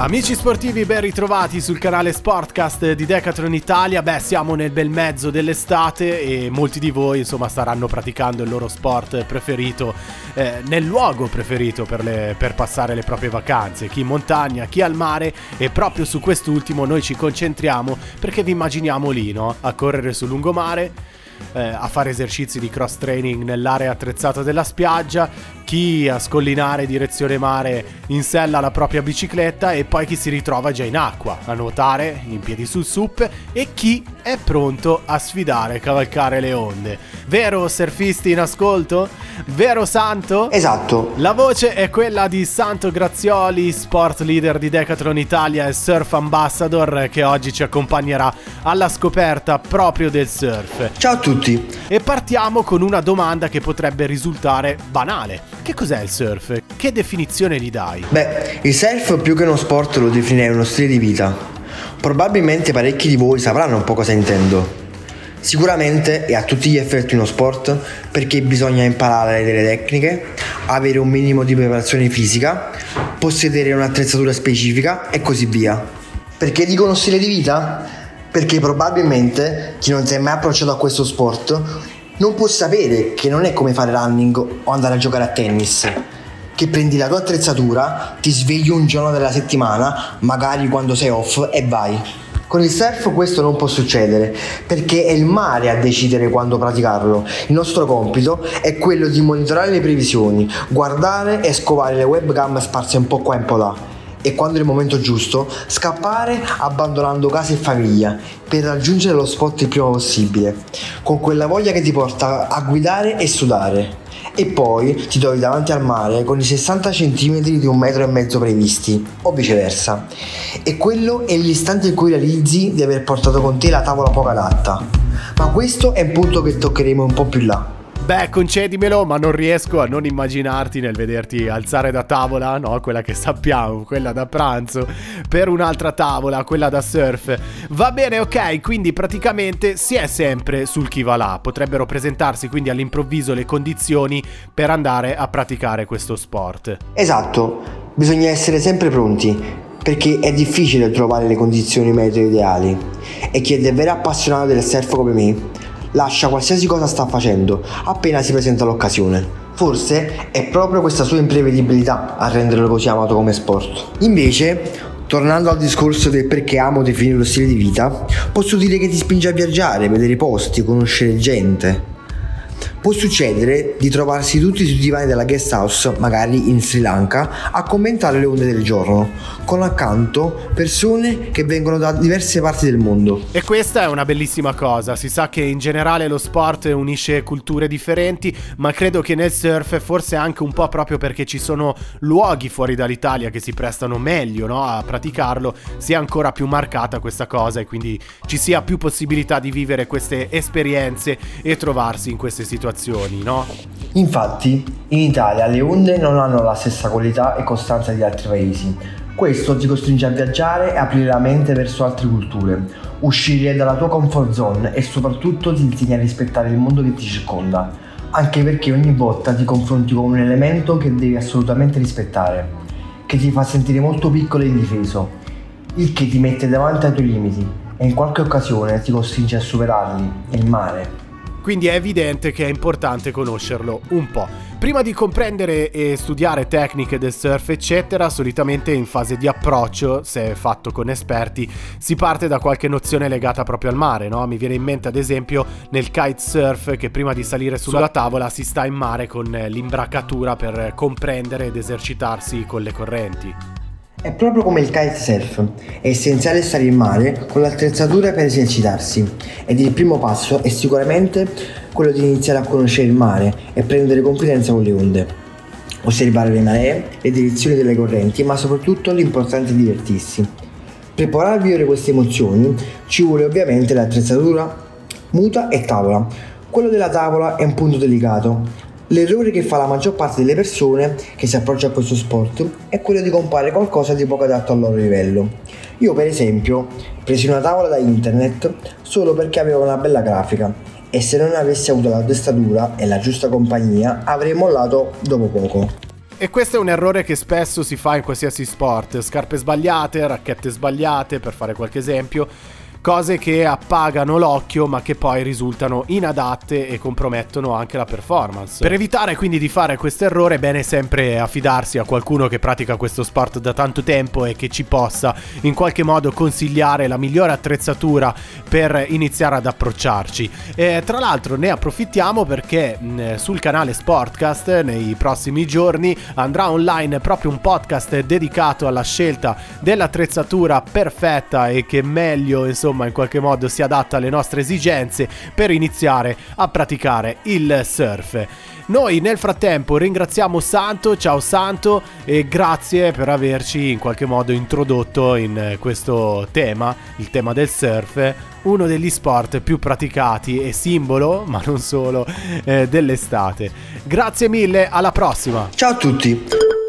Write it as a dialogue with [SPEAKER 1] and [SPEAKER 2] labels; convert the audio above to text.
[SPEAKER 1] Amici sportivi, ben ritrovati sul canale Sportcast di Decathlon Italia. Beh, siamo nel bel mezzo dell'estate e molti di voi, insomma, staranno praticando il loro sport preferito eh, nel luogo preferito per, le, per passare le proprie vacanze. Chi in montagna, chi al mare e proprio su quest'ultimo noi ci concentriamo perché vi immaginiamo lì, no? A correre sul lungomare eh, a fare esercizi di cross training nell'area attrezzata della spiaggia, chi a scollinare direzione mare in sella la propria bicicletta e poi chi si ritrova già in acqua a nuotare in piedi sul sup e chi è pronto a sfidare e cavalcare le onde. Vero surfisti in ascolto? Vero Santo?
[SPEAKER 2] Esatto.
[SPEAKER 1] La voce è quella di Santo Grazioli, sport leader di Decathlon Italia e surf ambassador che oggi ci accompagnerà alla scoperta proprio del surf.
[SPEAKER 2] Ciao a tutti.
[SPEAKER 1] E partiamo con una domanda che potrebbe risultare banale. Che cos'è il surf? Che definizione gli dai?
[SPEAKER 2] Beh, il surf più che uno sport lo definirei uno stile di vita. Probabilmente parecchi di voi sapranno un po' cosa intendo. Sicuramente è a tutti gli effetti uno sport perché bisogna imparare delle tecniche, avere un minimo di preparazione fisica, possedere un'attrezzatura specifica e così via. Perché dico uno stile di vita? Perché probabilmente chi non si è mai approcciato a questo sport non può sapere che non è come fare running o andare a giocare a tennis. Che prendi la tua attrezzatura, ti svegli un giorno della settimana, magari quando sei off e vai. Con il surf questo non può succedere perché è il mare a decidere quando praticarlo. Il nostro compito è quello di monitorare le previsioni, guardare e scovare le webcam sparse un po' qua e un po' là e quando è il momento giusto scappare abbandonando casa e famiglia per raggiungere lo spot il prima possibile, con quella voglia che ti porta a guidare e sudare. E poi ti trovi davanti al mare con i 60 cm di un metro e mezzo previsti, o viceversa. E quello è l'istante in cui realizzi di aver portato con te la tavola poco adatta. Ma questo è un punto che toccheremo un po' più là.
[SPEAKER 1] Beh, concedimelo, ma non riesco a non immaginarti nel vederti alzare da tavola, no? Quella che sappiamo, quella da pranzo, per un'altra tavola, quella da surf. Va bene, ok, quindi praticamente si è sempre sul chi va là. Potrebbero presentarsi quindi all'improvviso le condizioni per andare a praticare questo sport.
[SPEAKER 2] Esatto, bisogna essere sempre pronti perché è difficile trovare le condizioni meteo ideali e chi è davvero appassionato del surf come me lascia qualsiasi cosa sta facendo appena si presenta l'occasione. Forse è proprio questa sua imprevedibilità a renderlo così amato come sport. Invece, tornando al discorso del perché amo definire lo stile di vita, posso dire che ti spinge a viaggiare, vedere posti, conoscere gente. Può succedere di trovarsi tutti sui divani della guest house, magari in Sri Lanka, a commentare le onde del giorno, con accanto persone che vengono da diverse parti del mondo.
[SPEAKER 1] E questa è una bellissima cosa, si sa che in generale lo sport unisce culture differenti, ma credo che nel surf, forse anche un po' proprio perché ci sono luoghi fuori dall'Italia che si prestano meglio no, a praticarlo, sia ancora più marcata questa cosa e quindi ci sia più possibilità di vivere queste esperienze e trovarsi in queste situazioni situazioni, no?
[SPEAKER 2] Infatti, in Italia le onde non hanno la stessa qualità e costanza di altri paesi. Questo ti costringe a viaggiare e aprire la mente verso altre culture, uscire dalla tua comfort zone e soprattutto ti insegna a rispettare il mondo che ti circonda, anche perché ogni volta ti confronti con un elemento che devi assolutamente rispettare, che ti fa sentire molto piccolo e indifeso, il che ti mette davanti ai tuoi limiti e in qualche occasione ti costringe a superarli, il mare.
[SPEAKER 1] Quindi è evidente che è importante conoscerlo un po'. Prima di comprendere e studiare tecniche del surf, eccetera, solitamente in fase di approccio, se fatto con esperti, si parte da qualche nozione legata proprio al mare, no? Mi viene in mente ad esempio nel kitesurf che prima di salire sulla tavola si sta in mare con l'imbracatura per comprendere ed esercitarsi con le correnti.
[SPEAKER 2] È proprio come il kitesurf, è essenziale stare in mare con l'attrezzatura per esercitarsi ed il primo passo è sicuramente quello di iniziare a conoscere il mare e prendere confidenza con le onde. Osservare le maree, le direzioni delle correnti, ma soprattutto l'importante è divertirsi. Per poter vivere queste emozioni ci vuole ovviamente l'attrezzatura muta e tavola. Quello della tavola è un punto delicato, L'errore che fa la maggior parte delle persone che si approccia a questo sport è quello di comprare qualcosa di poco adatto al loro livello. Io per esempio presi una tavola da internet solo perché aveva una bella grafica e se non avessi avuto la testatura e la giusta compagnia avrei mollato dopo poco.
[SPEAKER 1] E questo è un errore che spesso si fa in qualsiasi sport, scarpe sbagliate, racchette sbagliate, per fare qualche esempio cose che appagano l'occhio ma che poi risultano inadatte e compromettono anche la performance. Per evitare quindi di fare questo errore è bene sempre affidarsi a qualcuno che pratica questo sport da tanto tempo e che ci possa in qualche modo consigliare la migliore attrezzatura per iniziare ad approcciarci. E, tra l'altro ne approfittiamo perché mh, sul canale Sportcast nei prossimi giorni andrà online proprio un podcast dedicato alla scelta dell'attrezzatura perfetta e che meglio insomma insomma in qualche modo si adatta alle nostre esigenze per iniziare a praticare il surf. Noi nel frattempo ringraziamo Santo, ciao Santo e grazie per averci in qualche modo introdotto in questo tema, il tema del surf, uno degli sport più praticati e simbolo, ma non solo, eh, dell'estate. Grazie mille, alla prossima.
[SPEAKER 2] Ciao a tutti.